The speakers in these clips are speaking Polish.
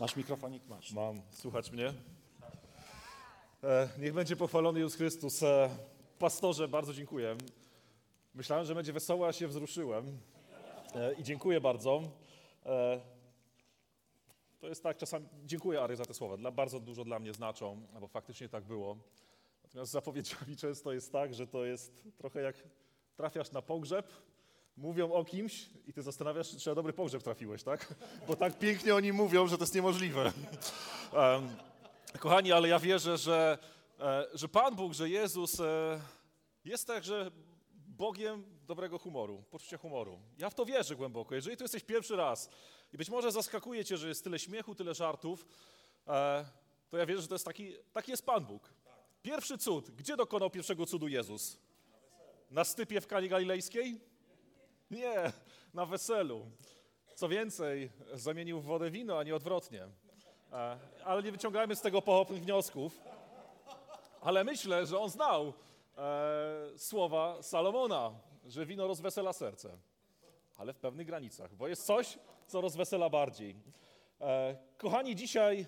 Masz mikrofonik? Masz. Mam. Słuchać mnie? E, niech będzie pochwalony Jezus Chrystus. E, pastorze, bardzo dziękuję. Myślałem, że będzie wesoło, a się wzruszyłem. E, I dziękuję bardzo. E, to jest tak, czasami dziękuję Ary za te słowa. Dla, bardzo dużo dla mnie znaczą, bo faktycznie tak było. Natomiast z zapowiedziami często jest tak, że to jest trochę jak trafiasz na pogrzeb, mówią o kimś i ty zastanawiasz, czy na dobry pogrzeb trafiłeś, tak? Bo tak pięknie oni mówią, że to jest niemożliwe. Um, kochani, ale ja wierzę, że, e, że Pan Bóg, że Jezus e, jest także Bogiem dobrego humoru, poczucia humoru. Ja w to wierzę głęboko. Jeżeli tu jesteś pierwszy raz i być może zaskakuje cię, że jest tyle śmiechu, tyle żartów, e, to ja wierzę, że to jest taki, taki jest Pan Bóg. Pierwszy cud. Gdzie dokonał pierwszego cudu Jezus? Na stypie w Kali Galilejskiej? Nie, na weselu. Co więcej, zamienił wodę w wino, a nie odwrotnie. E, Ale nie wyciągajmy z tego pochopnych wniosków. Ale myślę, że on znał e, słowa Salomona, że wino rozwesela serce. Ale w pewnych granicach, bo jest coś, co rozwesela bardziej. E, kochani, dzisiaj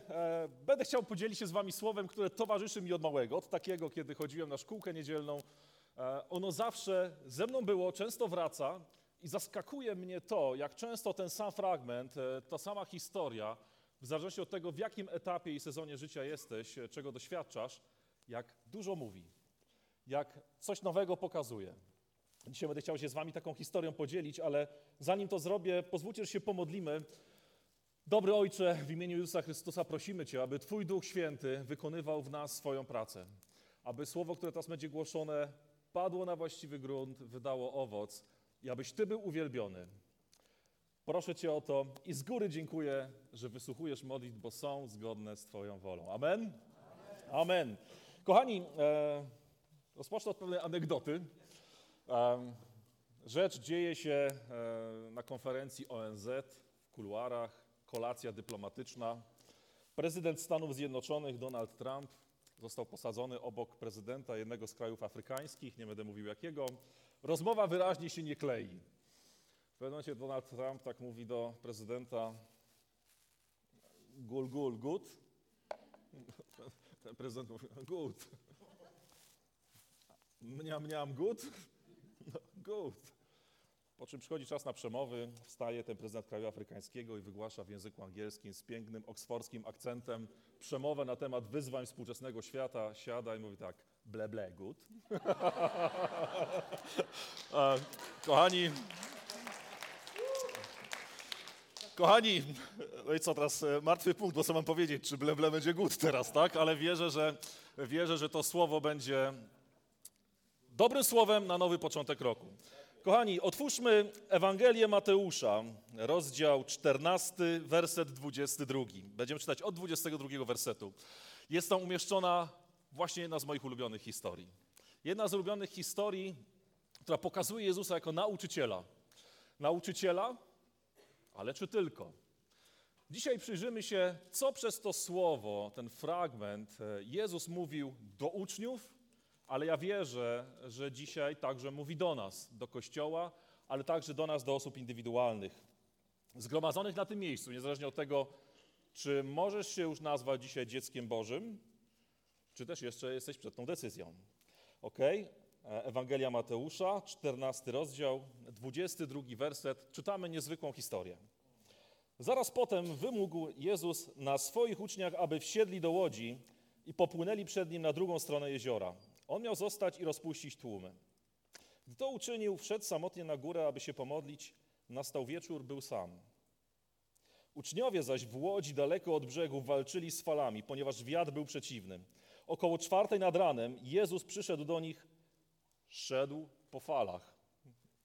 będę chciał podzielić się z wami słowem, które towarzyszy mi od małego, od takiego, kiedy chodziłem na szkółkę niedzielną. Ono zawsze ze mną było, często wraca i zaskakuje mnie to, jak często ten sam fragment, e, ta sama historia, w zależności od tego, w jakim etapie i sezonie życia jesteś, e, czego doświadczasz, jak dużo mówi, jak coś nowego pokazuje. Dzisiaj będę chciał się z Wami taką historią podzielić, ale zanim to zrobię, pozwólcie, że się pomodlimy. Dobry Ojcze, w imieniu Jezusa Chrystusa prosimy Cię, aby Twój Duch Święty wykonywał w nas swoją pracę. Aby słowo, które teraz będzie głoszone, padło na właściwy grunt, wydało owoc i abyś Ty był uwielbiony. Proszę Cię o to i z góry dziękuję, że wysłuchujesz modlitw, bo są zgodne z Twoją wolą. Amen? Amen. Kochani, e, rozpocznę od pewnej anegdoty. E, rzecz dzieje się e, na konferencji ONZ w kuluarach, kolacja dyplomatyczna. Prezydent Stanów Zjednoczonych Donald Trump został posadzony obok prezydenta jednego z krajów afrykańskich, nie będę mówił jakiego. Rozmowa wyraźnie się nie klei. W pewnym momencie Donald Trump tak mówi do prezydenta gul, gul, good. Ten prezydent mówi good. Mniam, mniam, good. No. Po czym przychodzi czas na przemowy, wstaje ten prezydent kraju afrykańskiego i wygłasza w języku angielskim z pięknym oksfordzkim akcentem przemowę na temat wyzwań współczesnego świata. Siada i mówi tak, ble, ble, good. Kochani, kochani, no i co teraz, e, martwy punkt, bo co mam powiedzieć, czy ble, ble będzie good teraz, tak? Ale wierzę, że, wierzę, że to słowo będzie dobrym słowem na nowy początek roku. Kochani, otwórzmy Ewangelię Mateusza, rozdział 14, werset 22. Będziemy czytać od 22 wersetu. Jest tam umieszczona właśnie jedna z moich ulubionych historii. Jedna z ulubionych historii, która pokazuje Jezusa jako nauczyciela. Nauczyciela, ale czy tylko? Dzisiaj przyjrzymy się, co przez to słowo, ten fragment e, Jezus mówił do uczniów, ale ja wierzę, że dzisiaj także mówi do nas, do Kościoła, ale także do nas, do osób indywidualnych, zgromadzonych na tym miejscu, niezależnie od tego, czy możesz się już nazwać dzisiaj dzieckiem Bożym, czy też jeszcze jesteś przed tą decyzją. Ok? Ewangelia Mateusza, 14 rozdział, 22 werset. Czytamy niezwykłą historię. Zaraz potem wymógł Jezus na swoich uczniach, aby wsiedli do łodzi i popłynęli przed nim na drugą stronę jeziora. On miał zostać i rozpuścić tłumy. Gdy to uczynił, wszedł samotnie na górę, aby się pomodlić. Nastał wieczór, był sam. Uczniowie zaś w łodzi daleko od brzegu walczyli z falami, ponieważ wiatr był przeciwny. Około czwartej nad ranem Jezus przyszedł do nich, szedł po falach.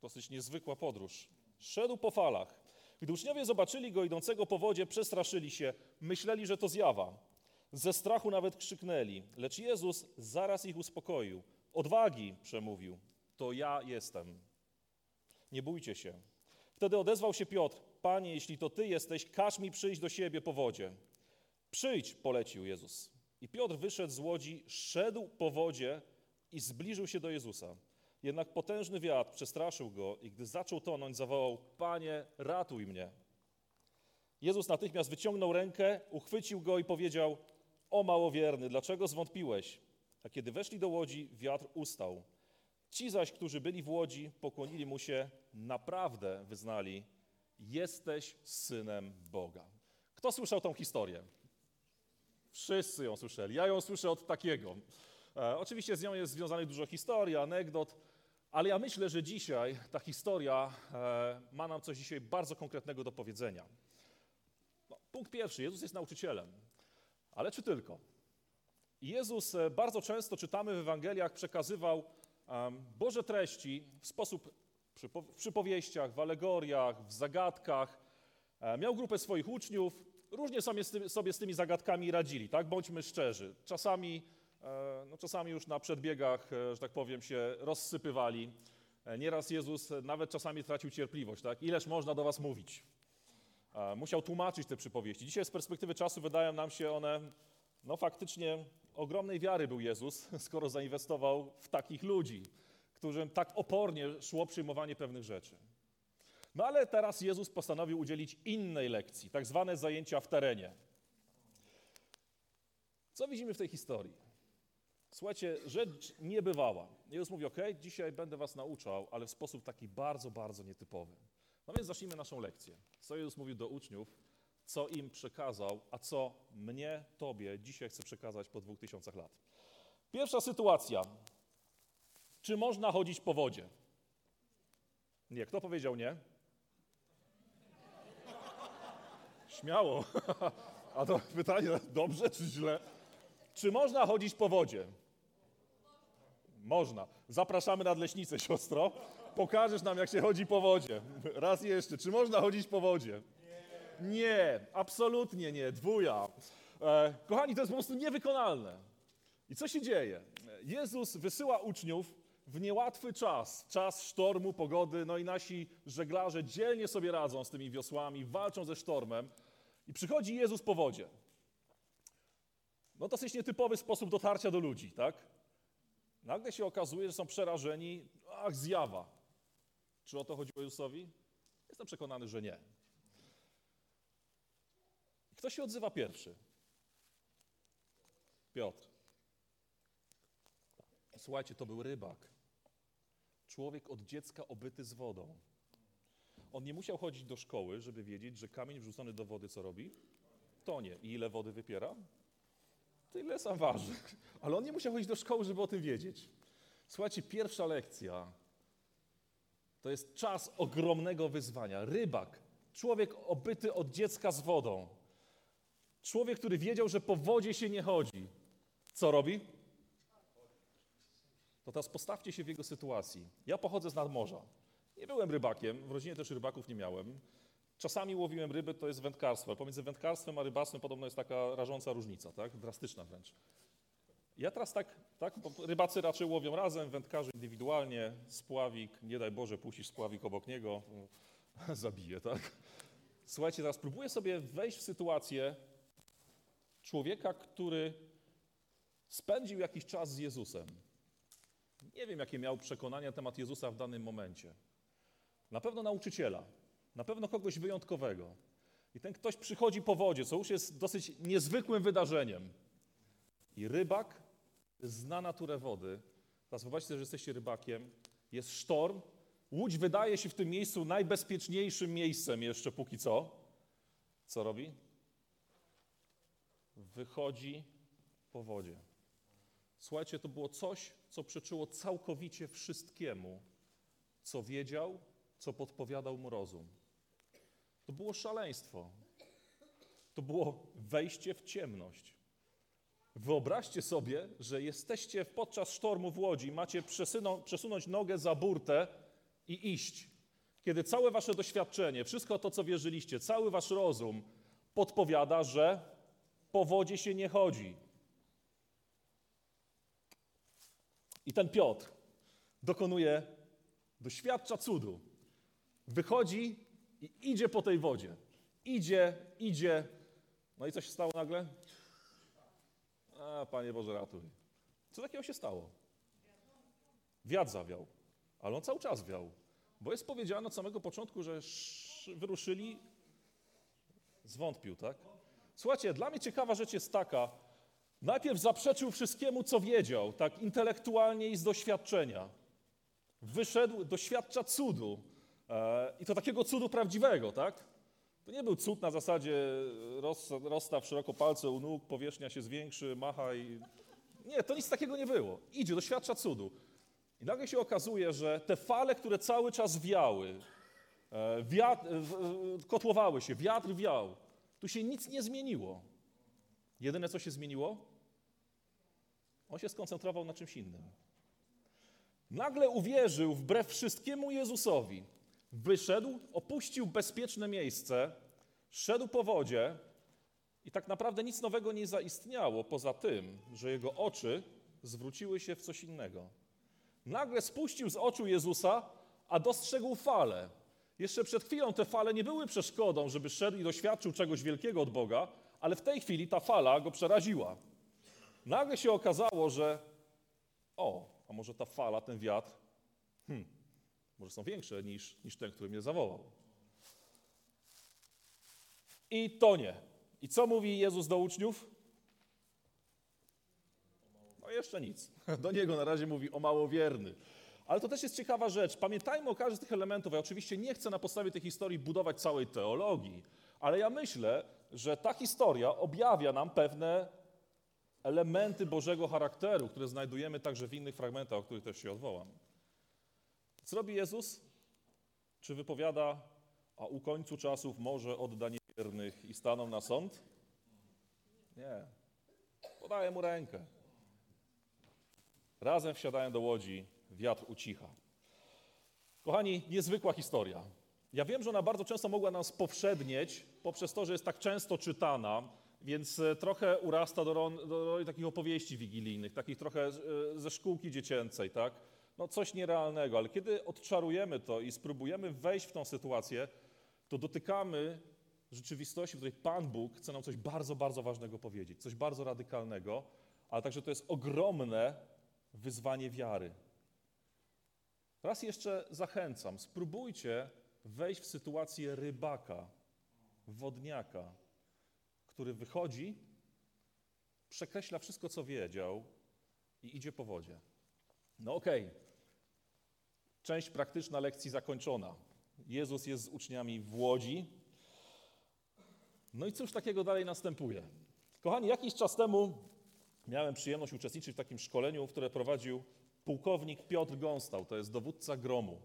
Dosyć niezwykła podróż. Szedł po falach Gdy uczniowie zobaczyli go idącego po wodzie, przestraszyli się, myśleli, że to zjawa. Ze strachu nawet krzyknęli, lecz Jezus zaraz ich uspokoił. Odwagi, przemówił, to ja jestem. Nie bójcie się. Wtedy odezwał się Piotr, Panie, jeśli to Ty jesteś, każ mi przyjść do siebie po wodzie. Przyjdź, polecił Jezus. I Piotr wyszedł z łodzi, szedł po wodzie i zbliżył się do Jezusa. Jednak potężny wiatr przestraszył go i gdy zaczął tonąć, zawołał: Panie, ratuj mnie. Jezus natychmiast wyciągnął rękę, uchwycił go i powiedział: O małowierny, dlaczego zwątpiłeś? A kiedy weszli do łodzi, wiatr ustał. Ci zaś, którzy byli w łodzi, pokłonili mu się, naprawdę wyznali: Jesteś synem Boga. Kto słyszał tą historię? Wszyscy ją słyszeli. Ja ją słyszę od takiego. E, oczywiście z nią jest związanych dużo historii, anegdot, ale ja myślę, że dzisiaj ta historia e, ma nam coś dzisiaj bardzo konkretnego do powiedzenia. No, punkt pierwszy. Jezus jest nauczycielem. Ale czy tylko? Jezus e, bardzo często czytamy w Ewangeliach, przekazywał Boże treści w sposób w przypowieściach, w alegoriach, w zagadkach. E, miał grupę swoich uczniów, różnie sobie z, tymi, sobie z tymi zagadkami radzili, tak? Bądźmy szczerzy. Czasami, e, no czasami już na przedbiegach, e, że tak powiem, się rozsypywali. E, nieraz Jezus nawet czasami tracił cierpliwość, tak? Ileż można do was mówić? Musiał tłumaczyć te przypowieści. Dzisiaj z perspektywy czasu wydają nam się one, no faktycznie ogromnej wiary był Jezus, skoro zainwestował w takich ludzi, którym tak opornie szło przyjmowanie pewnych rzeczy. No ale teraz Jezus postanowił udzielić innej lekcji, tak zwane zajęcia w terenie. Co widzimy w tej historii? Słuchajcie, rzecz niebywała. Jezus mówi, ok, dzisiaj będę was nauczał, ale w sposób taki bardzo, bardzo nietypowy. No więc zacznijmy naszą lekcję. Co Jezus mówił do uczniów, co im przekazał, a co mnie, tobie dzisiaj chcę przekazać po dwóch tysiącach lat. Pierwsza sytuacja. Czy można chodzić po wodzie? Nie. Kto powiedział nie? Śmiało. A to pytanie, dobrze czy źle? Czy można chodzić po wodzie? Można. Zapraszamy nad leśnicę, siostro. Pokażesz nam, jak się chodzi po wodzie. Raz jeszcze. Czy można chodzić po wodzie? Nie, absolutnie nie. Dwuja. E, kochani, to jest po prostu niewykonalne. I co się dzieje? Jezus wysyła uczniów w niełatwy czas, czas sztormu, pogody, no i nasi żeglarze dzielnie sobie radzą z tymi wiosłami, walczą ze sztormem i przychodzi Jezus po wodzie. No dosyć nietypowy sposób dotarcia do ludzi, tak? Nagle się okazuje, że są przerażeni, ach, zjawa. Czy o to chodziło Jezusowi? Jestem przekonany, że nie. Kto się odzywa pierwszy? Piotr. Słuchajcie, to był rybak. Człowiek od dziecka obyty z wodą. On nie musiał chodzić do szkoły, żeby wiedzieć, że kamień wrzucony do wody co robi? Tonie. I ile wody wypiera? Tyle sam waży. Ale on nie musiał chodzić do szkoły, żeby o tym wiedzieć. Słuchajcie, pierwsza lekcja to jest czas ogromnego wyzwania. Rybak, człowiek obyty od dziecka z wodą. Człowiek, który wiedział, że po wodzie się nie chodzi. Co robi? To teraz postawcie się w jego sytuacji. Ja pochodzę z nadmorza. Nie byłem rybakiem, w rodzinie też rybaków nie miałem. Czasami łowiłem ryby, to jest wędkarstwo. Pomiędzy wędkarstwem a rybactwem podobno jest taka rażąca różnica, tak? drastyczna wręcz. Ja teraz tak, tak, bo rybacy raczej łowią razem, wędkarze indywidualnie, spławik, nie daj Boże, puścisz spławik obok niego, zabije, tak? Słuchajcie, teraz próbuję sobie wejść w sytuację człowieka, który spędził jakiś czas z Jezusem. Nie wiem, jakie miał przekonania na temat Jezusa w danym momencie. Na pewno nauczyciela, na pewno kogoś wyjątkowego. I ten ktoś przychodzi po wodzie, co już jest dosyć niezwykłym wydarzeniem. I rybak zna naturę wody. Teraz zobaczcie, że jesteście rybakiem. Jest sztorm. Łódź wydaje się w tym miejscu najbezpieczniejszym miejscem jeszcze póki co. Co robi? Wychodzi po wodzie. Słuchajcie, to było coś, co przeczyło całkowicie wszystkiemu, co wiedział, co podpowiadał mu rozum. To było szaleństwo. To było wejście w ciemność. Wyobraźcie sobie, że jesteście podczas sztormu w łodzi, macie przesunąć nogę za burtę i iść. Kiedy całe wasze doświadczenie, wszystko to, co wierzyliście, cały wasz rozum podpowiada, że po wodzie się nie chodzi. I ten Piotr dokonuje, doświadcza cudu. Wychodzi i idzie po tej wodzie. Idzie, idzie. No i co się stało nagle? A, Panie Boże, ratuj. Co takiego się stało? Wiatr zawiał, ale on cały czas wiał. Bo jest powiedziane od samego początku, że sz- wyruszyli, zwątpił, tak? Słuchajcie, dla mnie ciekawa rzecz jest taka. Najpierw zaprzeczył wszystkiemu, co wiedział, tak intelektualnie i z doświadczenia. Wyszedł, doświadcza cudu. E, I to takiego cudu prawdziwego, tak? To nie był cud na zasadzie roz, rozstaw szeroko palce u nóg, powierzchnia się zwiększy, macha i... Nie, to nic takiego nie było. Idzie, doświadcza cudu. I nagle się okazuje, że te fale, które cały czas wiały, e, wiatr, e, e, kotłowały się, wiatr wiał, tu się nic nie zmieniło. Jedyne, co się zmieniło, on się skoncentrował na czymś innym. Nagle uwierzył wbrew wszystkiemu Jezusowi. Wyszedł, opuścił bezpieczne miejsce, szedł po wodzie i tak naprawdę nic nowego nie zaistniało poza tym, że jego oczy zwróciły się w coś innego. Nagle spuścił z oczu Jezusa, a dostrzegł falę. Jeszcze przed chwilą te fale nie były przeszkodą, żeby szedł i doświadczył czegoś wielkiego od Boga, ale w tej chwili ta fala go przeraziła. Nagle się okazało, że o, a może ta fala, ten wiatr, hmm, może są większe niż, niż ten, który mnie zawołał. I to nie. I co mówi Jezus do uczniów? No jeszcze nic. Do niego na razie mówi o małowierny. Ale to też jest ciekawa rzecz. Pamiętajmy o każdym z tych elementów. Ja oczywiście nie chcę na podstawie tej historii budować całej teologii, ale ja myślę, że ta historia objawia nam pewne elementy Bożego charakteru, które znajdujemy także w innych fragmentach, o których też się odwołam. Co robi Jezus? Czy wypowiada, a u końcu czasów może odda niewiernych i staną na sąd? Nie. Podaje mu rękę. Razem wsiadają do łodzi, wiatr ucicha. Kochani, niezwykła historia. Ja wiem, że ona bardzo często mogła nas powszednieć poprzez to, że jest tak często czytana, więc e, trochę urasta do, roli takich opowieści wigilijnych, takich trochę e, ze szkółki dziecięcej, tak? No coś nierealnego, ale kiedy odczarujemy to i spróbujemy wejść w tą sytuację, to dotykamy rzeczywistości, w której Pan Bóg chce nam coś bardzo, bardzo ważnego powiedzieć, coś bardzo radykalnego, ale także to jest ogromne wyzwanie wiary. Raz jeszcze zachęcam, spróbujcie wejść w sytuację rybaka, wodniaka, który wychodzi, przekreśla wszystko, co wiedział i idzie po wodzie. No okej, część praktyczna lekcji zakończona. Jezus jest z uczniami w łodzi. No i cóż takiego dalej następuje? Kochani, jakiś czas temu miałem przyjemność uczestniczyć w takim szkoleniu, które prowadził pułkownik Piotr Gąstał, to jest dowódca gromu.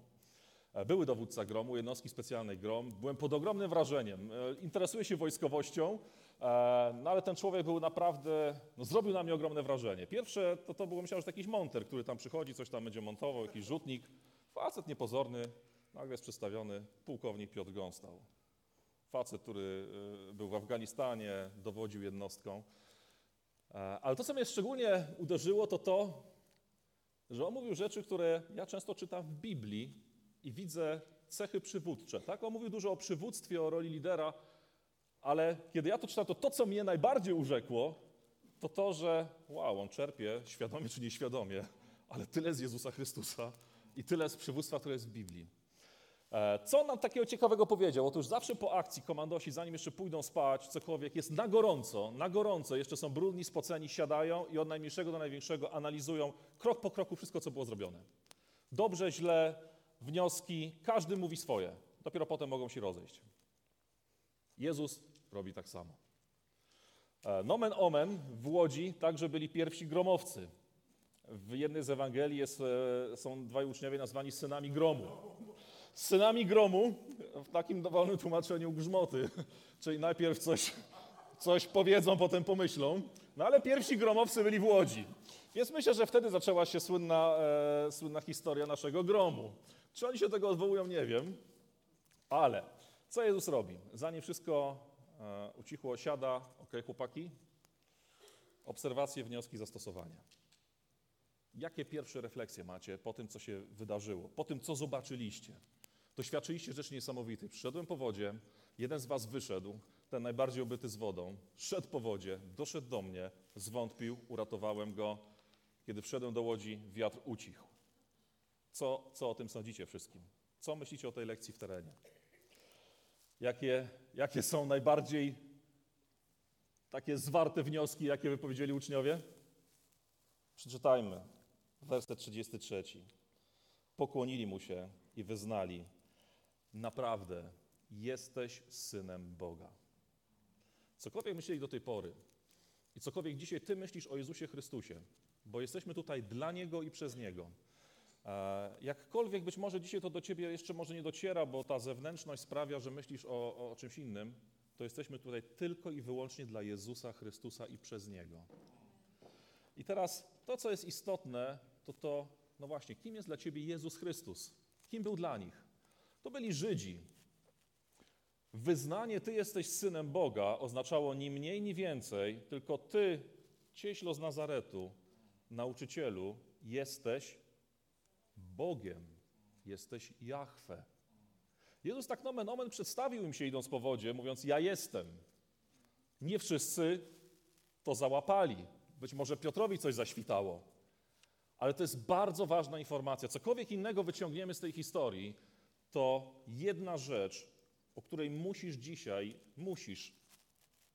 E, Były dowódca gromu, jednostki specjalnej grom. Byłem pod ogromnym wrażeniem. E, Interesuję się wojskowością, e, no ale ten człowiek był naprawdę, no zrobił na mnie ogromne wrażenie. Pierwsze to, to było, myślałem, że to jakiś monter, który tam przychodzi, coś tam będzie montował, jakiś rzutnik. Facet niepozorny, nagle jest przedstawiony pułkownik Piotr Gąstał. Facet, który e, był w Afganistanie, dowodził jednostką. E, Ale to, co mnie szczególnie uderzyło, to to, że on mówił rzeczy, które ja często czytam w Biblii i widzę cechy przywódcze. Tak? On mówił dużo o przywództwie, o roli lidera, ale kiedy ja to czytam, to to, co mnie najbardziej urzekło, to to, że wow, on czerpie, świadomie czy nieświadomie, ale tyle z Jezusa Chrystusa i tyle z przywództwa, które jest w Biblii. E, Co nam takiego ciekawego powiedział? Otóż zawsze po akcji komandosi, zanim jeszcze pójdą spać, cokolwiek, jest na gorąco, na gorąco, jeszcze są brudni, spoceni, siadają i od najmniejszego do największego analizują krok po kroku wszystko, co było zrobione. Dobrze, źle, wnioski, każdy mówi swoje. Dopiero potem mogą się rozejść. Jezus robi tak samo. E, Nomen omen w Łodzi także byli pierwsi gromowcy. W jednej z Ewangelii jest, e, są dwaj uczniowie nazwani synami gromu synami gromu, w takim dowolnym tłumaczeniu grzmoty, czyli najpierw coś, coś powiedzą, potem pomyślą, no ale pierwsi gromowcy byli w Łodzi. Więc myślę, że wtedy zaczęła się słynna, e, słynna historia naszego gromu. Czy oni się tego odwołują, nie wiem, Ale co Jezus robi? Zanim wszystko e, ucichło, siada, ok, chłopaki? Obserwacje, wnioski, zastosowania. Jakie pierwsze refleksje macie po tym, co się wydarzyło, po tym, co zobaczyliście? Doświadczyliście rzeczy niesamowitej. Przyszedłem po wodzie, jeden z was wyszedł, ten najbardziej obyty z wodą, szedł po wodzie, doszedł do mnie, zwątpił, uratowałem go. Kiedy wszedłem do łodzi, wiatr ucichł. Co, co o tym sądzicie wszystkim? Co myślicie o tej lekcji w terenie? Jakie, jakie są najbardziej takie zwarte wnioski, jakie wypowiedzieli uczniowie? Przeczytajmy. Werset 33. Pokłonili mu się i wyznali: Naprawdę jesteś synem Boga. Cokolwiek myśleli do tej pory i cokolwiek dzisiaj ty myślisz o Jezusie Chrystusie, bo jesteśmy tutaj dla Niego i przez Niego. E, jakkolwiek być może dzisiaj to do ciebie jeszcze może nie dociera, bo ta zewnętrzność sprawia, że myślisz o, o czymś innym, to jesteśmy tutaj tylko i wyłącznie dla Jezusa Chrystusa i przez Niego. I teraz to, co jest istotne, to to, no właśnie, kim jest dla ciebie Jezus Chrystus? Kim był dla nich? To byli Żydzi. Wyznanie Ty jesteś synem Boga oznaczało ni mniej, ni więcej, tylko Ty, cieślo z Nazaretu, nauczycielu, jesteś Bogiem, jesteś Jahwe. Jezus tak nomen omen przedstawił im się idąc po wodzie, mówiąc ja jestem. Nie wszyscy to załapali. Być może Piotrowi coś zaświtało. Ale to jest bardzo ważna informacja. Cokolwiek innego wyciągniemy z tej historii, to jedna rzecz, o której musisz dzisiaj, musisz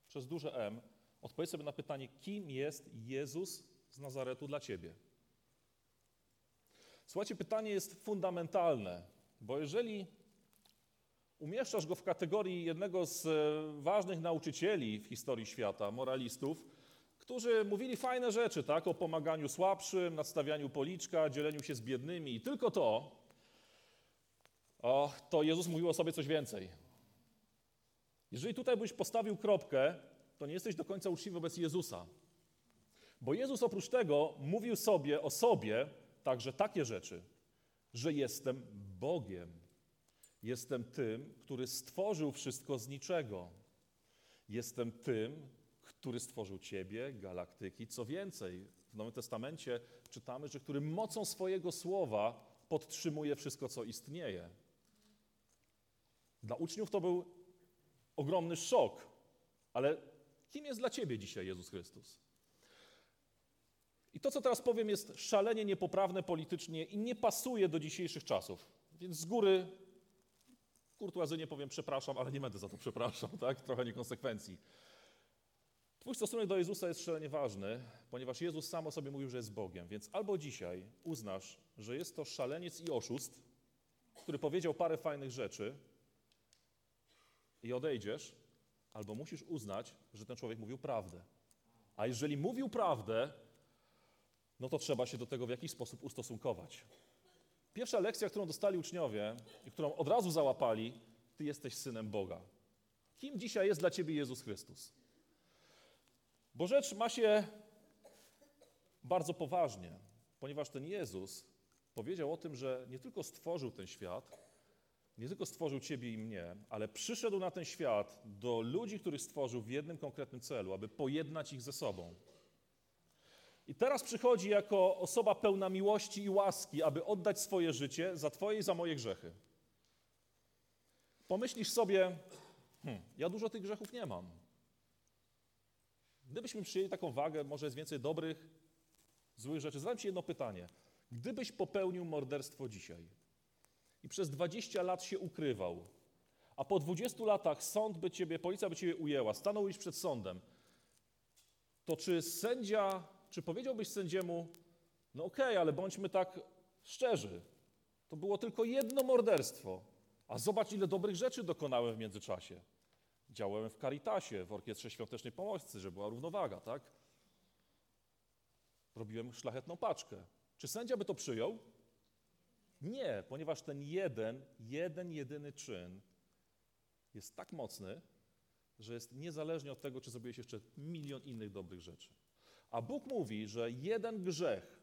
przez duże M, odpowiedzieć sobie na pytanie, kim jest Jezus z Nazaretu dla ciebie. Słuchajcie, pytanie jest fundamentalne, bo jeżeli umieszczasz go w kategorii jednego z e, ważnych nauczycieli w historii świata, moralistów, którzy mówili fajne rzeczy, tak, o pomaganiu słabszym, nadstawianiu policzka, dzieleniu się z biednymi i tylko to, o, to Jezus mówił o sobie coś więcej. Jeżeli tutaj byś postawił kropkę, to nie jesteś do końca uczciwy wobec Jezusa. Bo Jezus oprócz tego mówił sobie o sobie także takie rzeczy, że jestem Bogiem. Jestem tym, który stworzył wszystko z niczego. Jestem tym, który stworzył Ciebie, galaktyki. Co więcej, w Nowym Testamencie czytamy, że który mocą swojego słowa podtrzymuje wszystko, co istnieje. Dla uczniów to był ogromny szok, ale kim jest dla Ciebie dzisiaj Jezus Chrystus? I to, co teraz powiem, jest szalenie niepoprawne politycznie i nie pasuje do dzisiejszych czasów. Więc z góry kurtuazyjnie powiem przepraszam, ale nie będę za to przepraszam, tak? Trochę niekonsekwencji. Twój stosunek do Jezusa jest szalenie ważny, ponieważ Jezus sam o sobie mówił, że jest Bogiem. Więc albo dzisiaj uznasz, że jest to szaleniec i oszust, który powiedział parę fajnych rzeczy i odejdziesz, albo musisz uznać, że ten człowiek mówił prawdę. A jeżeli mówił prawdę, no to trzeba się do tego w jakiś sposób ustosunkować. Pierwsza lekcja, którą dostali uczniowie i którą od razu załapali, Ty jesteś synem Boga. Kim dzisiaj jest dla Ciebie Jezus Chrystus? Bo rzecz ma się bardzo poważnie, ponieważ ten Jezus powiedział o tym, że nie tylko stworzył ten świat, nie tylko stworzył Ciebie i mnie, ale przyszedł na ten świat do ludzi, których stworzył w jednym konkretnym celu, aby pojednać ich ze sobą. I teraz przychodzi jako osoba pełna miłości i łaski, aby oddać swoje życie za Twoje i za moje grzechy. Pomyślisz sobie, hmm, ja dużo tych grzechów nie mam. Gdybyśmy przyjęli taką wagę, może jest więcej dobrych, złych rzeczy. Zadam Ci jedno pytanie. Gdybyś popełnił morderstwo dzisiaj i przez 20 lat się ukrywał, a po 20 latach sąd by Ciebie, policja by Ciebie ujęła, stanąłeś przed sądem, to czy sędzia czy powiedziałbyś sędziemu, no okej, okay, ale bądźmy tak szczerzy, to było tylko jedno morderstwo, a zobacz, ile dobrych rzeczy dokonałem w międzyczasie. Działałem w Caritasie, w Orkiestrze Świątecznej Pomocy, że była równowaga, tak? Robiłem szlachetną paczkę. Czy sędzia by to przyjął? Nie, ponieważ ten jeden, jeden, jedyny czyn jest tak mocny, że jest niezależnie od tego, czy zrobiłeś jeszcze milion innych dobrych rzeczy. A Bóg mówi, że jeden grzech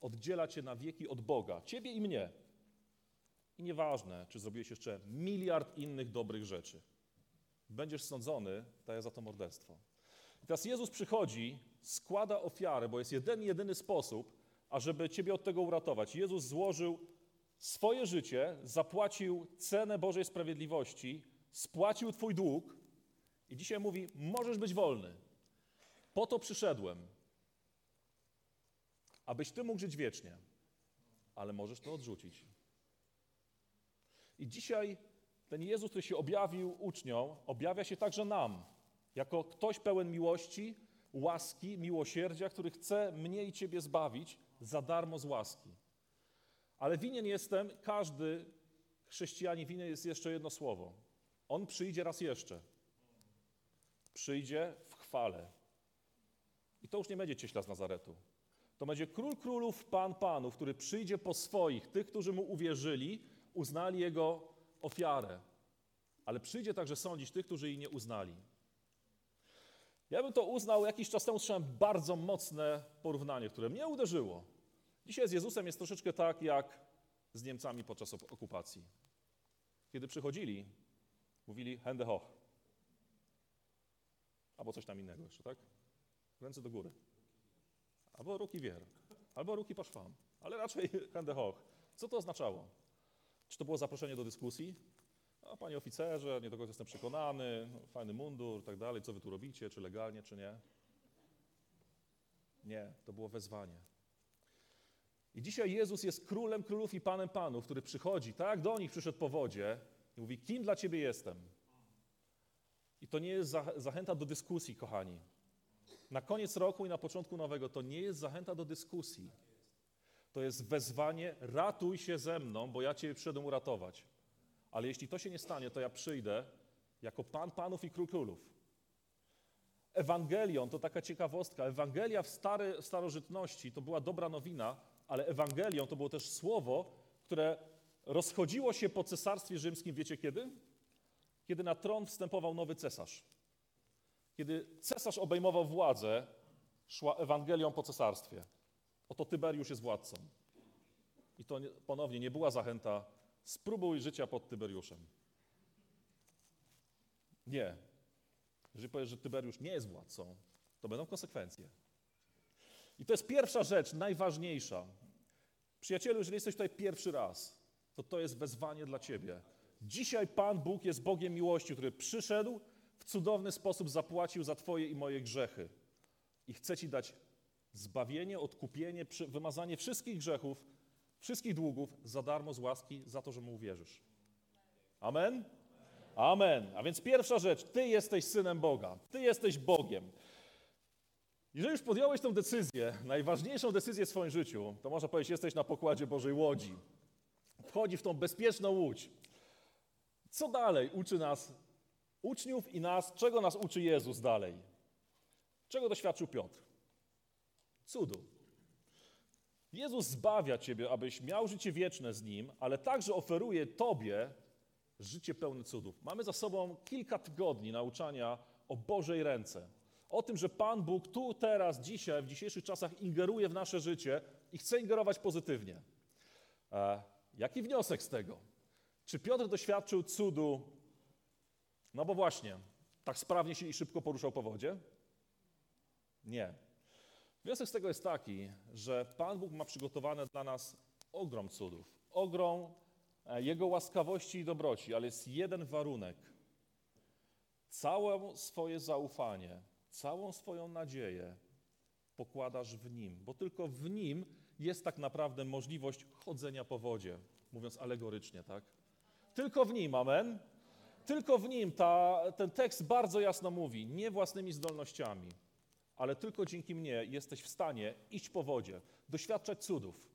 oddziela cię na wieki od Boga, ciebie i mnie. I nieważne, czy zrobiłeś jeszcze miliard innych dobrych rzeczy. Będziesz sądzony, daje za to morderstwo. I teraz Jezus przychodzi, składa ofiarę, bo jest jeden, jedyny sposób, ażeby Ciebie od tego uratować. Jezus złożył swoje życie, zapłacił cenę Bożej sprawiedliwości, spłacił Twój dług i dzisiaj mówi: Możesz być wolny. Po to przyszedłem, abyś Ty mógł żyć wiecznie, ale możesz to odrzucić. I dzisiaj ten Jezus, który się objawił uczniom, objawia się także nam, jako ktoś pełen miłości, łaski, miłosierdzia, który chce mnie i Ciebie zbawić za darmo z łaski. Ale winien jestem, każdy chrześcijanin winien jest jeszcze jedno słowo. On przyjdzie raz jeszcze. Przyjdzie w chwale. I to już nie będzie cieśla z Nazaretu. To będzie król królów, pan panów, który przyjdzie po swoich, tych, którzy mu uwierzyli, uznali jego ofiarę. Ale przyjdzie także sądzić tych, którzy jej nie uznali. Ja bym to uznał, jakiś czas temu słyszałem bardzo mocne porównanie, które mnie uderzyło. Dzisiaj z Jezusem jest troszeczkę tak, jak z Niemcami podczas okupacji. Kiedy przychodzili, mówili Hände hoch. Albo coś tam innego jeszcze, tak? Ręce do góry. Albo ruki wier. Albo ruki paszwam. Ale raczej Hände hoch. Co to oznaczało? Czy to było zaproszenie do dyskusji? A panie oficerze, nie do końca jestem przekonany, no, fajny mundur tak dalej, co wy tu robicie, czy legalnie, czy nie? Nie, to było wezwanie. I dzisiaj Jezus jest królem królów i panem panów, który przychodzi, tak do nich przyszedł po wodzie i mówi, kim dla ciebie jestem? I to nie jest zachęta do dyskusji, kochani. Na koniec roku i na początku nowego to nie jest zachęta do dyskusji. To jest wezwanie, ratuj się ze mną, bo ja cię przyszedłem uratować. Ale jeśli to się nie stanie, to ja przyjdę jako Pan Panów i Król Królów. Ewangelion to taka ciekawostka. Ewangelia w stary, starożytności to była dobra nowina, ale Ewangelion to było też słowo, które rozchodziło się po cesarstwie rzymskim. Wiecie kiedy? Kiedy na tron wstępował nowy cesarz. Kiedy cesarz obejmował władzę, szła Ewangelią po cesarstwie. Oto Tyberiusz jest władcą. I to ponownie nie była zachęta, spróbuj życia pod Tyberiuszem. Nie. Jeżeli powiesz, że Tyberiusz nie jest władcą, to będą konsekwencje. I to jest pierwsza rzecz, najważniejsza. Przyjacielu, jeżeli jesteś tutaj pierwszy raz, to to jest wezwanie dla ciebie. Dzisiaj Pan Bóg jest Bogiem miłości, który przyszedł, w cudowny sposób zapłacił za twoje i moje grzechy. I chce ci dać zbawienie, odkupienie, wymazanie wszystkich grzechów, wszystkich długów za darmo z łaski, za to, że mu uwierzysz. Amen? Amen. A więc pierwsza rzecz, ty jesteś synem Boga, ty jesteś Bogiem. Jeżeli już podjąłeś tę decyzję, najważniejszą decyzję w swoim życiu, to można powiedzieć, jesteś na pokładzie Bożej Łodzi. Wchodzi w tą bezpieczną łódź. Co dalej uczy nas, uczniów i nas, czego nas uczy Jezus dalej? Czego doświadczył Piotr? Cudu. Jezus zbawia Ciebie, abyś miał życie wieczne z Nim, ale także oferuje Tobie życie pełne cudów. Mamy za sobą kilka tygodni nauczania o Bożej ręce. O tym, że Pan Bóg tu, teraz, dzisiaj, w dzisiejszych czasach ingeruje w nasze życie i chce ingerować pozytywnie. E, jaki wniosek z tego? Czy Piotr doświadczył cudu? No bo właśnie, tak sprawnie się i szybko poruszał po wodzie? Nie. Wniosek z tego jest taki, że Pan Bóg ma przygotowane dla nas ogrom cudów, ogrom e, Jego łaskawości i dobroci, ale jest jeden warunek. Całe swoje zaufanie, całą swoją nadzieję pokładasz w Nim, bo tylko w Nim jest tak naprawdę możliwość chodzenia po wodzie, mówiąc alegorycznie, tak? Tylko w Nim, amen? Tylko w Nim ta, ten tekst bardzo jasno mówi, nie własnymi zdolnościami, ale tylko dzięki mnie jesteś w stanie iść po wodzie, doświadczać cudów.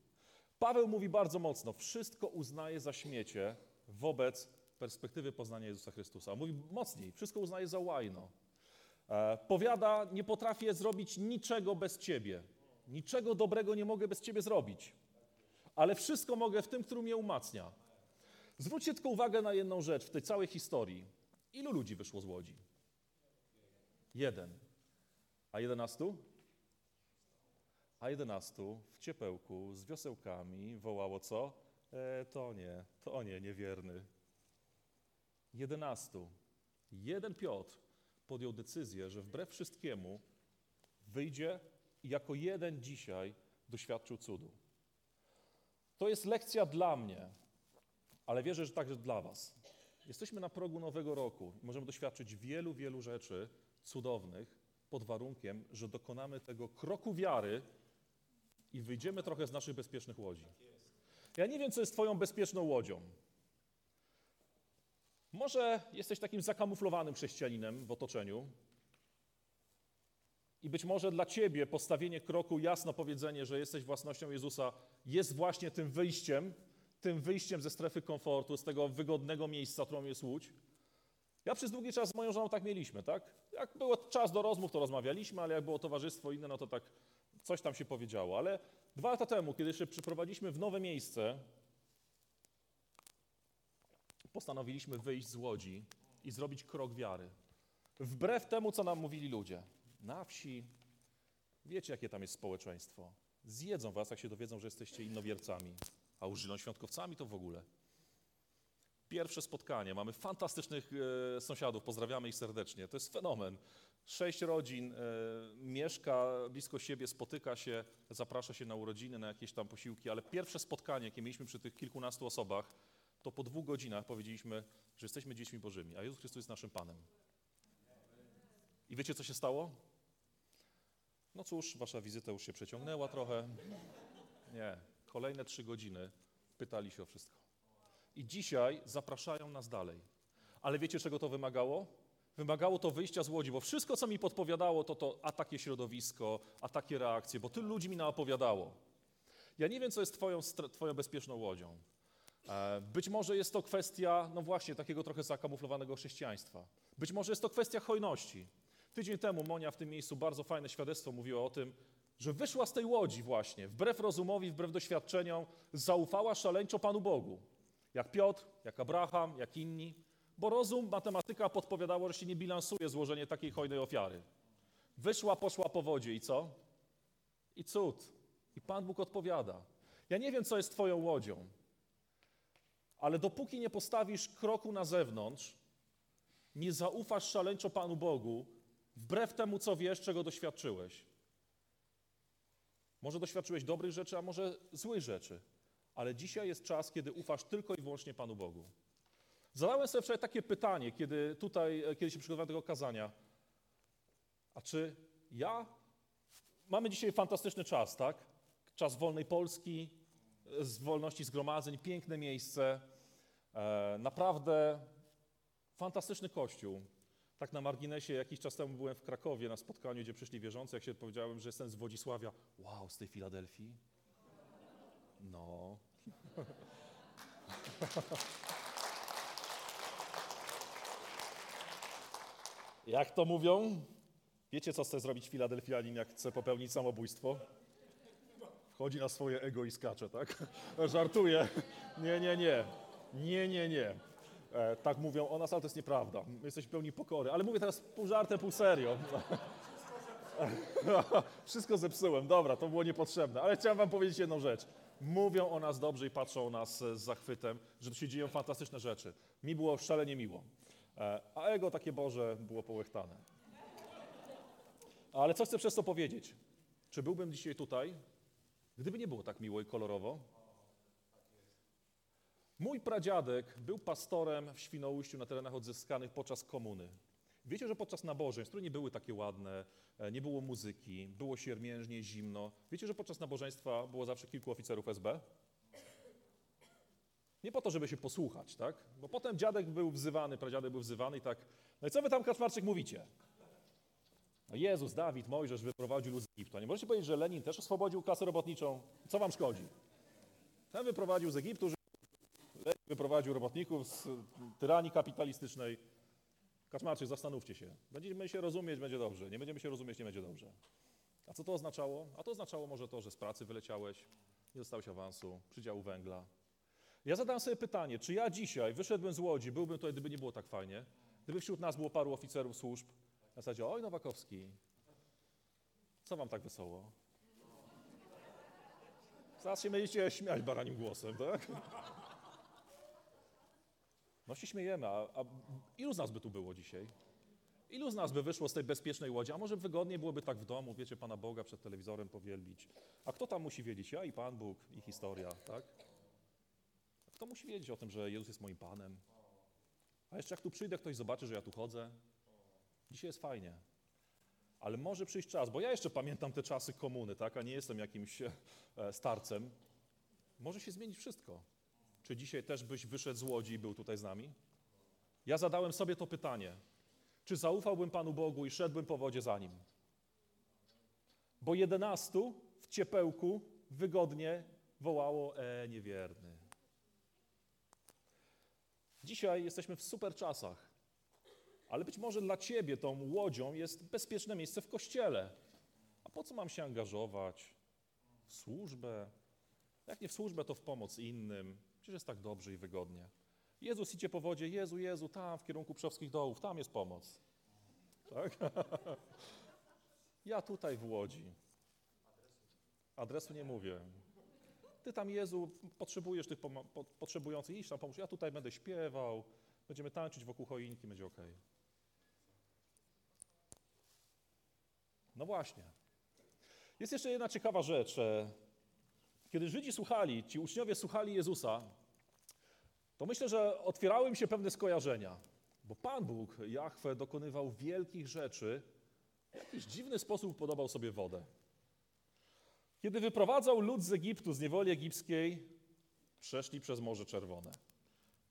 Paweł mówi bardzo mocno, wszystko uznaje za śmiecie wobec perspektywy poznania Jezusa Chrystusa. Mówi mocniej, wszystko uznaje za łajno. E, powiada, nie potrafię zrobić niczego bez Ciebie. Niczego dobrego nie mogę bez Ciebie zrobić. Ale wszystko mogę w tym, który mnie umacnia. Zwróćcie tylko uwagę na jedną rzecz w tej całej historii. Ilu ludzi wyszło z łodzi? Jeden. A jedenastu? A jedenastu w ciepełku z wiosełkami wołało co? E, to nie, to nie, niewierny. Jedenastu. Jeden Piotr podjął decyzję, że wbrew wszystkiemu wyjdzie i jako jeden dzisiaj doświadczył cudu. To jest lekcja dla mnie, ale wierzę, że także dla Was. Jesteśmy na progu nowego roku i możemy doświadczyć wielu, wielu rzeczy cudownych pod warunkiem, że dokonamy tego kroku wiary i wyjdziemy trochę z naszych bezpiecznych łodzi. Ja nie wiem, co jest Twoją bezpieczną łodzią. Może jesteś takim zakamuflowanym chrześcijaninem w otoczeniu i być może dla Ciebie postawienie kroku, jasno powiedzenie, że jesteś własnością Jezusa, jest właśnie tym wyjściem, tym wyjściem ze strefy komfortu, z tego wygodnego miejsca, którą jest Łódź. Ja przez długi czas z moją żoną tak mieliśmy, tak? Jak było czas do rozmów, to rozmawialiśmy, ale jak było towarzystwo inne, no to tak coś tam się powiedziało. Ale dwa lata temu, kiedy się przyprowadziliśmy w nowe miejsce, postanowiliśmy wyjść z Łodzi i zrobić krok wiary. Wbrew temu, co nam mówili ludzie. Na wsi, wiecie, jakie tam jest społeczeństwo. Zjedzą was, jak się dowiedzą, że jesteście innowiercami, a już zielonoświątkowcami to w ogóle. Pierwsze spotkanie, mamy fantastycznych e, sąsiadów, pozdrawiamy ich serdecznie, to jest fenomen. Sześć rodzin e, mieszka blisko siebie, spotyka się, zaprasza się na urodziny, na jakieś tam posiłki, ale pierwsze spotkanie, jakie mieliśmy przy tych kilkunastu osobach, to po dwóch godzinach powiedzieliśmy, że jesteśmy dziećmi Bożymi, a Jezus Chrystus jest naszym Panem. I wiecie, co się stało? No cóż, wasza wizyta już się przeciągnęła trochę. Nie, kolejne trzy godziny pytali się o wszystko. I dzisiaj zapraszają nas dalej. Ale wiecie, czego to wymagało? Wymagało to wyjścia z łodzi, bo wszystko, co mi podpowiadało, to to a takie środowisko, a takie reakcje, bo tylu ludzi mi naopowiadało. Ja nie wiem, co jest twoją, twoją bezpieczną łodzią. E, Być może jest to kwestia, no właśnie, takiego trochę zakamuflowanego chrześcijaństwa. Być może jest to kwestia hojności. Tydzień temu Monia w tym miejscu bardzo fajne świadectwo mówiła o tym, że wyszła z tej łodzi właśnie, wbrew rozumowi, wbrew doświadczeniom, zaufała szaleńczo Panu Bogu. Jak Piotr, jak Abraham, jak inni. Bo rozum, matematyka podpowiadało, że się nie bilansuje złożenie takiej hojnej ofiary. Wyszła, poszła po wodzie i co? I cud. I Pan Bóg odpowiada. Ja nie wiem, co jest Twoją łodzią, ale dopóki nie postawisz kroku na zewnątrz, nie zaufasz szaleńczo Panu Bogu, wbrew temu, co wiesz, czego doświadczyłeś. Może doświadczyłeś dobrych rzeczy, a może złych rzeczy, ale dzisiaj jest czas, kiedy ufasz tylko i wyłącznie Panu Bogu. Zadałem sobie wczoraj takie pytanie, kiedy tutaj, e, kiedy się przygotowałem do tego kazania. A czy ja... Mamy dzisiaj fantastyczny czas, tak? Czas wolnej Polski, e, z wolności zgromadzeń, piękne miejsce, e, naprawdę fantastyczny kościół. Tak na marginesie, jakiś czas temu byłem w Krakowie na spotkaniu, gdzie przyszli wierzący, jak się powiedziałem, że jestem z Wodzisławia. Wow, z tej Filadelfii? No. Jak to mówią? Wiecie, co chce zrobić Filadelfianin, jak chce popełnić samobójstwo? Wchodzi na swoje ego i skacze, tak? Żartuję. Nie, nie, nie. Nie, nie, nie. E, tak mówią o nas, ale to jest nieprawda. My jesteśmy pełni pokory. Ale mówię teraz pół żartem, pół serio. Wszystko zepsułem. Dobra, to było niepotrzebne. Ale chciałem wam powiedzieć jedną rzecz. Mówią o nas dobrze i patrzą o nas e, z zachwytem, że tu się dzieją fantastyczne rzeczy. Mi było szalenie miło. E, A ego takie Boże było połechtane. Ale co chcę przez to powiedzieć? Czy byłbym dzisiaj tutaj, gdyby nie było tak miło i kolorowo? Mój pradziadek był pastorem w Świnoujściu na terenach odzyskanych podczas komuny. Wiecie, że podczas nabożeństw, które nie były takie ładne, e, nie było muzyki, było siermiężnie, zimno. Wiecie, że podczas nabożeństwa było zawsze kilku oficerów SB? Nie po to, żeby się posłuchać, tak? Bo potem dziadek był wzywany, pradziadek był wzywany i tak, no i co wy tam, Kaczmarczyk, mówicie? No Jezus, Dawid, Mojżesz wyprowadził lud z Egiptu. Nie możecie powiedzieć, że Lenin też oswobodził klasę robotniczą? Co wam szkodzi? Ten wyprowadził z Egiptu, Lenin wyprowadził robotników z tyranii kapitalistycznej. Kaczmarczyk, zastanówcie się. Będziemy się rozumieć, będzie dobrze. Nie będziemy się rozumieć, nie będzie dobrze. A co to oznaczało? A to oznaczało może to, że z pracy wyleciałeś, nie dostałeś awansu, przydziału węgla. Ja zadałem sobie pytanie, czy ja dzisiaj wyszedłbym z Łodzi, byłbym tutaj, gdyby nie było tak fajnie, gdyby wśród nas było paru oficerów służb, na zasadzie, oj Nowakowski, co wam tak wesoło? Zaraz się będziecie śmiać baranim głosem, tak? No się śmiejemy, a, a ilu z nas by tu było dzisiaj? Ilu z nas by wyszło z tej bezpiecznej łodzi? A może wygodniej byłoby tak w domu, wiecie, Pana Boga przed telewizorem powielbić? A kto tam musi wiedzieć? Ja i Pan Bóg i historia, tak? Kto musi wiedzieć o tym, że Jezus jest moim Panem? A jeszcze jak tu przyjdę, ktoś zobaczy, że ja tu chodzę. Dzisiaj jest fajnie. Ale może przyjść czas, bo ja jeszcze pamiętam te czasy komuny, tak? A nie jestem jakimś e, starcem. Może się zmienić wszystko. Czy dzisiaj też byś wyszedł z łodzi i był tutaj z nami? Ja zadałem sobie to pytanie. Czy zaufałbym Panu Bogu i szedłbym po wodzie za Nim? Bo jedenastu w ciepełku wygodnie wołało, e, niewierny. Dzisiaj jesteśmy w super czasach, ale być może dla Ciebie tą łodzią jest bezpieczne miejsce w kościele. A po co mam się angażować? W służbę? Jak nie w służbę, to w pomoc innym. Przecież jest tak dobrze i wygodnie. Jezus idzie po wodzie, Jezu, Jezu, tam w kierunku Przowskich Dołów, tam jest pomoc. Tak? Ja tutaj w Łodzi. Adresu nie mówię. Ty tam, Jezu, potrzebujesz tych po- potrzebujących, iść tam pomóż. Ja tutaj będę śpiewał, będziemy tańczyć wokół choinki, będzie ok. No właśnie. Jest jeszcze jedna ciekawa rzecz. Kiedy Żydzi słuchali, ci uczniowie słuchali Jezusa, to myślę, że otwierały im się pewne skojarzenia. Bo Pan Bóg, Jahwe, dokonywał wielkich rzeczy, w jakiś dziwny sposób podobał sobie wodę. Kiedy wyprowadzał lud z Egiptu, z niewoli egipskiej, przeszli przez Morze Czerwone.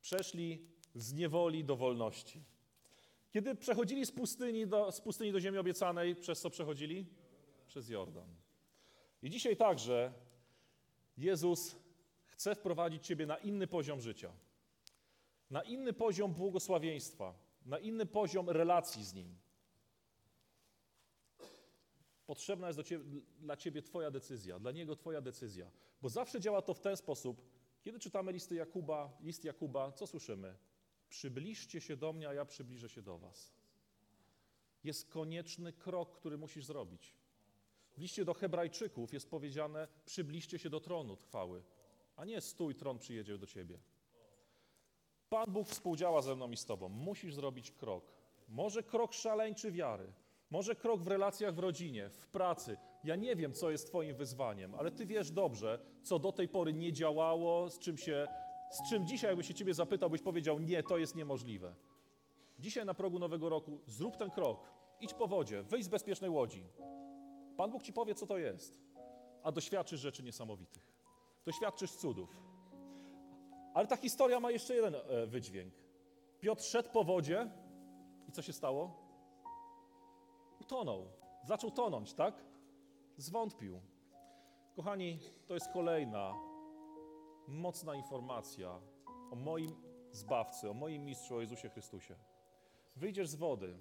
Przeszli z niewoli do wolności. Kiedy przechodzili z pustyni do, z pustyni do ziemi obiecanej, przez co przechodzili? Przez Jordan. I dzisiaj także Jezus chce wprowadzić Ciebie na inny poziom życia, na inny poziom błogosławieństwa, na inny poziom relacji z Nim. Potrzebna jest ciebie, dla Ciebie Twoja decyzja, dla Niego Twoja decyzja, bo zawsze działa to w ten sposób, kiedy czytamy listy Jakuba, list Jakuba, co słyszymy? Przybliżcie się do mnie, a ja przybliżę się do Was. Jest konieczny krok, który musisz zrobić. W liście do Hebrajczyków jest powiedziane: przybliżcie się do tronu chwały, a nie stój, tron przyjedzie do ciebie. Pan Bóg współdziała ze mną i z tobą. Musisz zrobić krok. Może krok szaleńczy wiary, może krok w relacjach w rodzinie, w pracy. Ja nie wiem, co jest Twoim wyzwaniem, ale Ty wiesz dobrze, co do tej pory nie działało, z czym, się, z czym dzisiaj, jakby się Ciebie zapytał, byś powiedział: Nie, to jest niemożliwe. Dzisiaj na progu nowego roku zrób ten krok. Idź po wodzie, wyjdź z bezpiecznej łodzi. Pan Bóg ci powie, co to jest, a doświadczysz rzeczy niesamowitych. Doświadczysz cudów. Ale ta historia ma jeszcze jeden e, wydźwięk. Piotr szedł po wodzie i co się stało? Utonął. Zaczął tonąć, tak? Zwątpił. Kochani, to jest kolejna mocna informacja o moim Zbawcy, o moim Mistrzu, o Jezusie Chrystusie. Wyjdziesz z wody,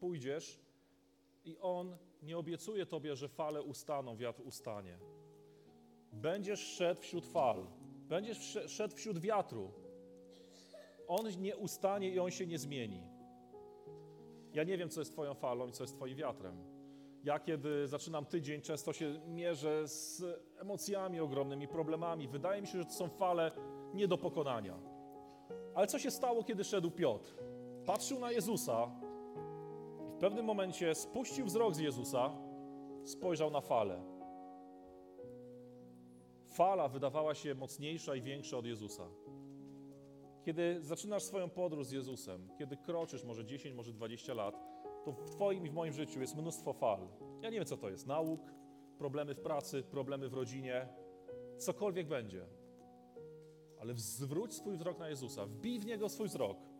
pójdziesz i On nie obiecuje Tobie, że fale ustaną, wiatr ustanie. Będziesz szedł wśród fal, będziesz szedł wśród wiatru. On nie ustanie i On się nie zmieni. Ja nie wiem, co jest Twoją falą i co jest Twoim wiatrem. Ja, kiedy zaczynam tydzień, często się mierzę z emocjami ogromnymi, problemami. Wydaje mi się, że to są fale nie do pokonania. Ale co się stało, kiedy szedł Piotr? Patrzył na Jezusa pewnym momencie spuścił wzrok z Jezusa, spojrzał na falę. Fala wydawała się mocniejsza i większa od Jezusa. Kiedy zaczynasz swoją podróż z Jezusem, kiedy kroczysz może 10, może 20 lat, to w Twoim i w moim życiu jest mnóstwo fal. Ja nie wiem, co to jest. Nauk, problemy w pracy, problemy w rodzinie, cokolwiek będzie. Ale zwróć swój wzrok na Jezusa, wbij w Niego swój wzrok.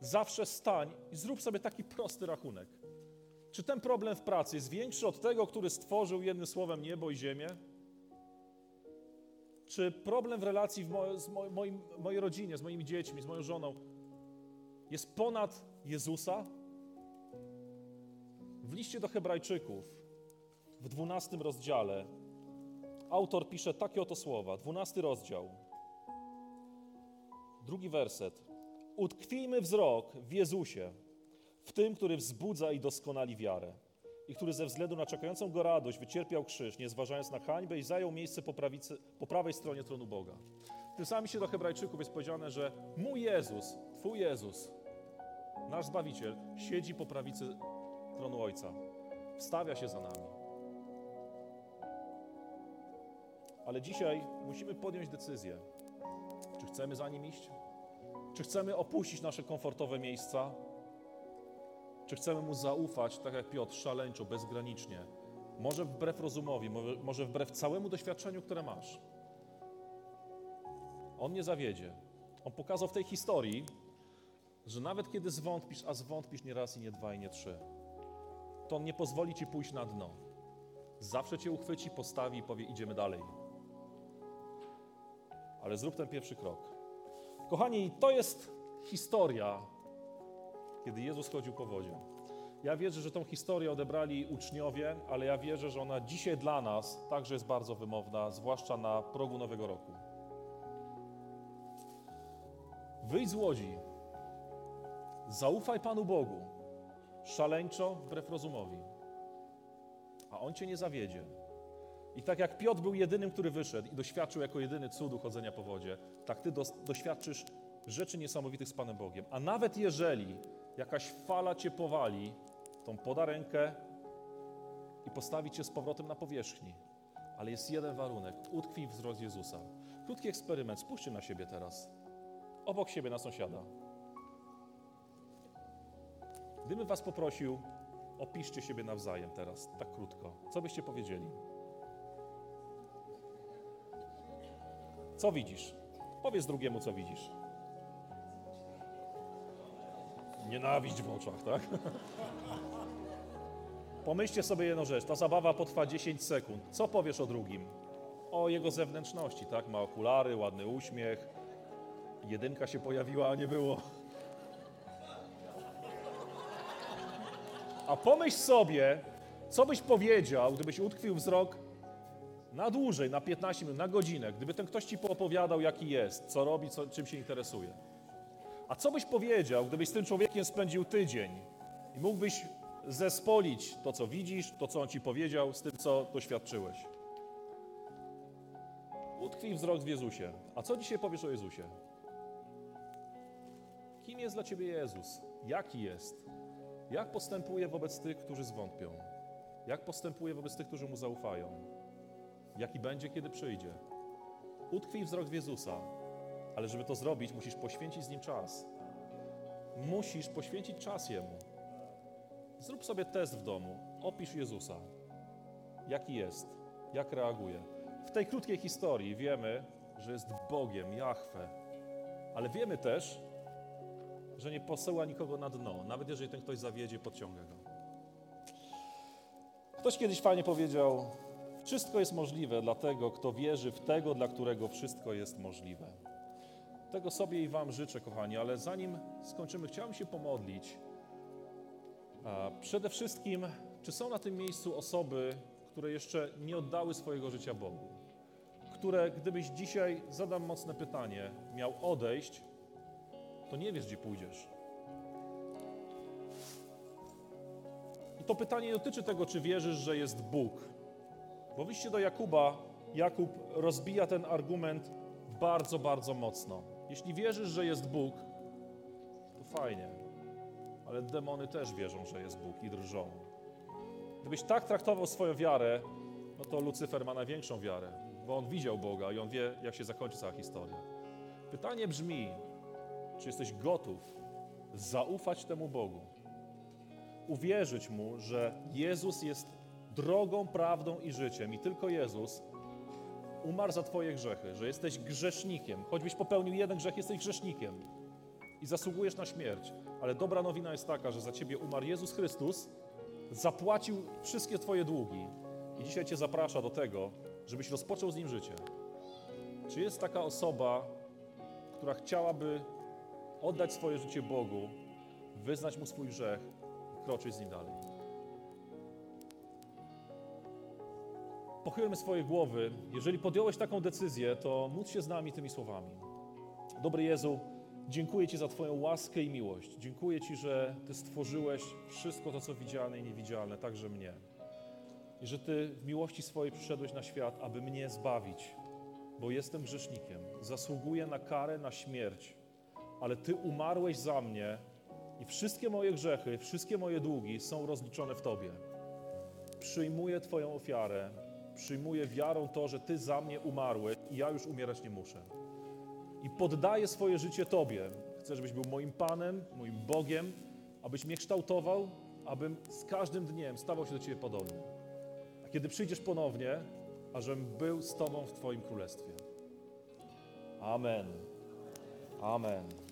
Zawsze stań i zrób sobie taki prosty rachunek. Czy ten problem w pracy jest większy od tego, który stworzył jednym słowem niebo i ziemię? Czy problem w relacji w z mo- moim, mojej rodzinie, z moimi dziećmi, z moją żoną jest ponad Jezusa? W liście do Hebrajczyków w 12 rozdziale autor pisze takie oto słowa, 12 rozdział, drugi werset. Utkwijmy wzrok w Jezusie, w tym, który wzbudza i doskonali wiarę. i który ze względu na czekającą go radość wycierpiał krzyż, nie zważając na hańbę i zajął miejsce po, prawicy, po prawej stronie tronu Boga. Tym samym się do Hebrajczyków jest powiedziane, że mój Jezus, Twój Jezus, nasz Zbawiciel, siedzi po prawicy tronu Ojca. Wstawia się za nami. Ale dzisiaj musimy podjąć decyzję, czy chcemy za Nim iść, czy chcemy opuścić nasze komfortowe miejsca, czy chcemy Mu zaufać, tak jak Piotr, szaleńczo, bezgranicznie, może wbrew rozumowi, może, wbrew całemu doświadczeniu, które masz. On nie zawiedzie. On pokazał w tej historii, że nawet kiedy zwątpisz, a zwątpisz nie raz i nie dwa i nie trzy, to On nie pozwoli Ci pójść na dno. Zawsze Cię uchwyci, postawi i powie idziemy dalej. Ale zrób ten pierwszy krok. Kochani, to jest historia, kiedy Jezus chodził po wodzie. Ja wierzę, że tą historię odebrali uczniowie, ale ja wierzę, że ona dzisiaj dla nas także jest bardzo wymowna, zwłaszcza na progu Nowego Roku. Wyjdź z łodzi. Zaufaj Panu Bogu. Szaleńczo, wbrew rozumowi. A On cię nie zawiedzie. I tak jak Piotr był jedynym, który wyszedł i doświadczył jako jedyny cudu chodzenia po wodzie, tak ty doświadczysz rzeczy niesamowitych z Panem Bogiem. A nawet jeżeli jakaś fala cię powali, tą poda rękę i postawi cię z powrotem na powierzchni. Ale jest jeden warunek. Utkwij wzrok z Jezusa. Krótki eksperyment. Spójrzcie na siebie teraz. Obok siebie na sąsiada. Gdybym was poprosił, opiszcie siebie nawzajem teraz, tak krótko. Co byście powiedzieli? Co widzisz? Powiedz drugiemu, co widzisz. Nienawiść w oczach, tak? Pomyślcie sobie jedną rzecz. Ta zabawa potrwa 10 sekund. Co powiesz o drugim? O jego zewnętrzności, tak? Ma okulary, ładny uśmiech. Jedynka się pojawiła, a nie było. A pomyśl sobie, co byś powiedział, gdybyś utkwił wzrok na dłużej, na 15 minut, na godzinę, gdyby ten ktoś ci poopowiadał, jaki jest, co robi, co, czym się interesuje. A co byś powiedział, gdybyś z tym człowiekiem spędził tydzień i mógłbyś zespolić to, co widzisz, to, co on ci powiedział, z tym, co doświadczyłeś? Utkwij wzrok w Jezusie. A co dzisiaj powiesz o Jezusie? Kim jest dla ciebie Jezus? Jaki jest? Jak postępuje wobec tych, którzy zwątpią? Jak postępuje wobec tych, którzy mu zaufają? Jaki będzie, kiedy przyjdzie? Utkwij wzrok w Jezusa, ale żeby to zrobić, musisz poświęcić z nim czas. Musisz poświęcić czas jemu. Zrób sobie test w domu. Opisz Jezusa. Jaki jest? Jak reaguje? W tej krótkiej historii wiemy, że jest Bogiem, Jahwe. Ale wiemy też, że nie posyła nikogo na dno. Nawet jeżeli ten ktoś zawiedzie, podciąga go. Ktoś kiedyś fajnie powiedział: Wszystko jest możliwe dla tego, kto wierzy w tego, dla którego wszystko jest możliwe. Tego sobie i Wam życzę, kochani, ale zanim skończymy, chciałem się pomodlić. Przede wszystkim, czy są na tym miejscu osoby, które jeszcze nie oddały swojego życia Bogu? Które, gdybyś dzisiaj, zadam mocne pytanie, miał odejść, to nie wiesz, gdzie pójdziesz. I to pytanie nie dotyczy tego, czy wierzysz, że jest Bóg. Bo w liście do Jakuba Jakub rozbija ten argument bardzo, bardzo mocno. Jeśli wierzysz, że jest Bóg, to fajnie, ale demony też wierzą, że jest Bóg i drżą. Gdybyś tak traktował swoją wiarę, no to Lucyfer ma największą wiarę, bo on widział Boga i on wie, jak się zakończy cała historia. Pytanie brzmi, czy jesteś gotów zaufać temu Bogu? Uwierzyć Mu, że Jezus jest drogą, prawdą i życiem i tylko Jezus umarł za Twoje grzechy, że jesteś grzesznikiem. Choćbyś popełnił jeden grzech, jesteś grzesznikiem i zasługujesz na śmierć. Ale dobra nowina jest taka, że za Ciebie umarł Jezus Chrystus, zapłacił wszystkie Twoje długi i dzisiaj Cię zaprasza do tego, żebyś rozpoczął z Nim życie. Czy jest taka osoba, która chciałaby oddać swoje życie Bogu, wyznać Mu swój grzech i kroczyć z Nim dalej? Pochylmy swoje głowy. Jeżeli podjąłeś taką decyzję, to módl się z nami tymi słowami. Dobry Jezu, Dziękuję Ci za Twoją łaskę i miłość. Dziękuję Ci, że Ty stworzyłeś wszystko to, co widzialne i niewidzialne, także mnie. I że Ty w miłości swojej przyszedłeś na świat, aby mnie zbawić, bo jestem grzesznikiem. Zasługuję na karę, na śmierć, ale Ty umarłeś za mnie i wszystkie moje grzechy, wszystkie moje długi są rozliczone w Tobie. Przyjmuję Twoją ofiarę, przyjmuję wiarą to, że Ty za mnie umarłeś i ja już umierać nie muszę. I poddaję swoje życie Tobie. Chcę, żebyś był moim Panem, moim Bogiem, abyś mnie kształtował, abym z każdym dniem stawał się do Ciebie podobny. A kiedy przyjdziesz ponownie, ażem był z Tobą w Twoim królestwie. Amen. Amen.